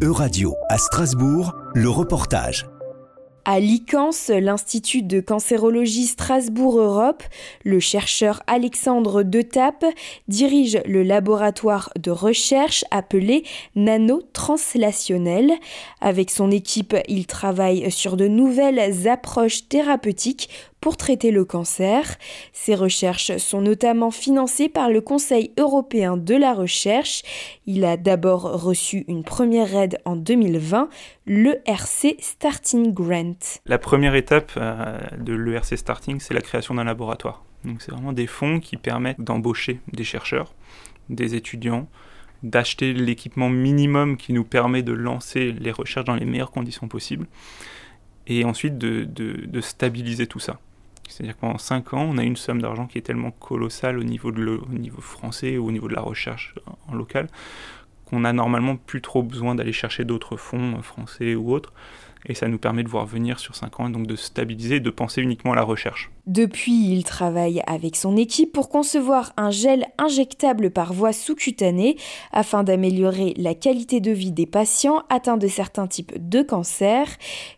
Euradio à Strasbourg, le reportage. À l'ICANS, l'Institut de cancérologie Strasbourg-Europe, le chercheur Alexandre Detape dirige le laboratoire de recherche appelé Nanotranslationnel. Avec son équipe, il travaille sur de nouvelles approches thérapeutiques pour traiter le cancer. Ces recherches sont notamment financées par le Conseil européen de la recherche. Il a d'abord reçu une première aide en 2020, l'ERC Starting Grant. La première étape euh, de l'ERC Starting, c'est la création d'un laboratoire. Donc c'est vraiment des fonds qui permettent d'embaucher des chercheurs, des étudiants, d'acheter l'équipement minimum qui nous permet de lancer les recherches dans les meilleures conditions possibles et ensuite de, de stabiliser tout ça. C'est-à-dire que pendant 5 ans, on a une somme d'argent qui est tellement colossale au niveau, de le, au niveau français ou au niveau de la recherche en local qu'on a normalement plus trop besoin d'aller chercher d'autres fonds français ou autres et ça nous permet de voir venir sur 5 ans et donc de stabiliser de penser uniquement à la recherche. Depuis, il travaille avec son équipe pour concevoir un gel injectable par voie sous-cutanée afin d'améliorer la qualité de vie des patients atteints de certains types de cancers.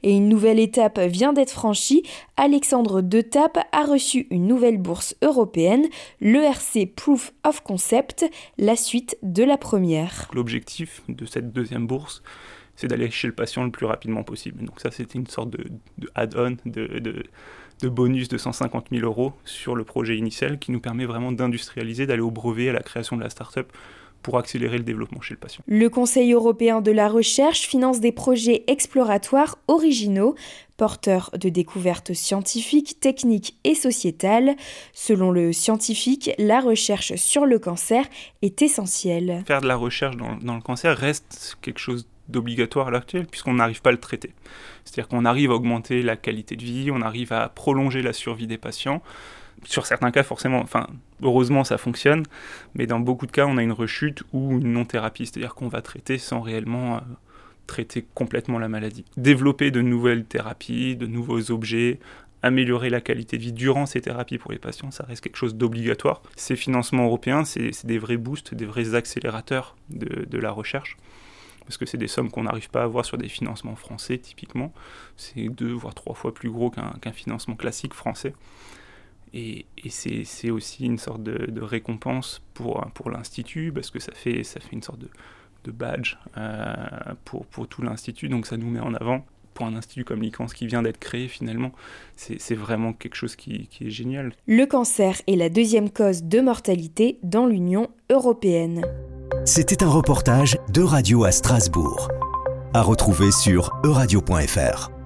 Et une nouvelle étape vient d'être franchie. Alexandre Detape a reçu une nouvelle bourse européenne, l'ERC Proof of Concept, la suite de la première. L'objectif de cette deuxième bourse, c'est d'aller chez le patient le plus rapidement possible. Donc ça, c'était une sorte de, add-on, de, bonus de 150 000 euros sur le projet initial qui nous permet vraiment d'industrialiser, d'aller au brevet, à la création de la start-up pour accélérer le développement chez le patient. Le Conseil européen de la recherche finance des projets exploratoires originaux, porteurs de découvertes scientifiques, techniques et sociétales. Selon le scientifique, la recherche sur le cancer est essentielle. Faire de la recherche dans, dans le cancer reste quelque chose d'obligatoire à l'actuel puisqu'on n'arrive pas à le traiter. C'est-à-dire qu'on arrive à augmenter la qualité de vie, on arrive à prolonger la survie des patients. Sur certains cas, forcément, enfin, heureusement, ça fonctionne, mais dans beaucoup de cas, on a une rechute ou une non-thérapie, c'est-à-dire qu'on va traiter sans réellement euh, traiter complètement la maladie. Développer de nouvelles thérapies, de nouveaux objets, améliorer la qualité de vie durant ces thérapies pour les patients, ça reste quelque chose d'obligatoire. Ces financements européens, c'est des vrais boosts, des vrais accélérateurs de la recherche parce que c'est des sommes qu'on n'arrive pas à avoir sur des financements français typiquement. C'est deux voire trois fois plus gros qu'un financement classique français. Et, c'est aussi une sorte de, récompense pour, pour l'Institut, parce que ça fait, ça fait une sorte de, badge euh, pour, pour tout l'Institut, donc ça nous met en avant. Pour un institut comme l'ICANS qui vient d'être créé finalement, c'est vraiment quelque chose qui, qui est génial. Le cancer est la deuxième cause de mortalité dans l'Union européenne. C'était un reportage de Radio à Strasbourg. À retrouver sur euradio.fr.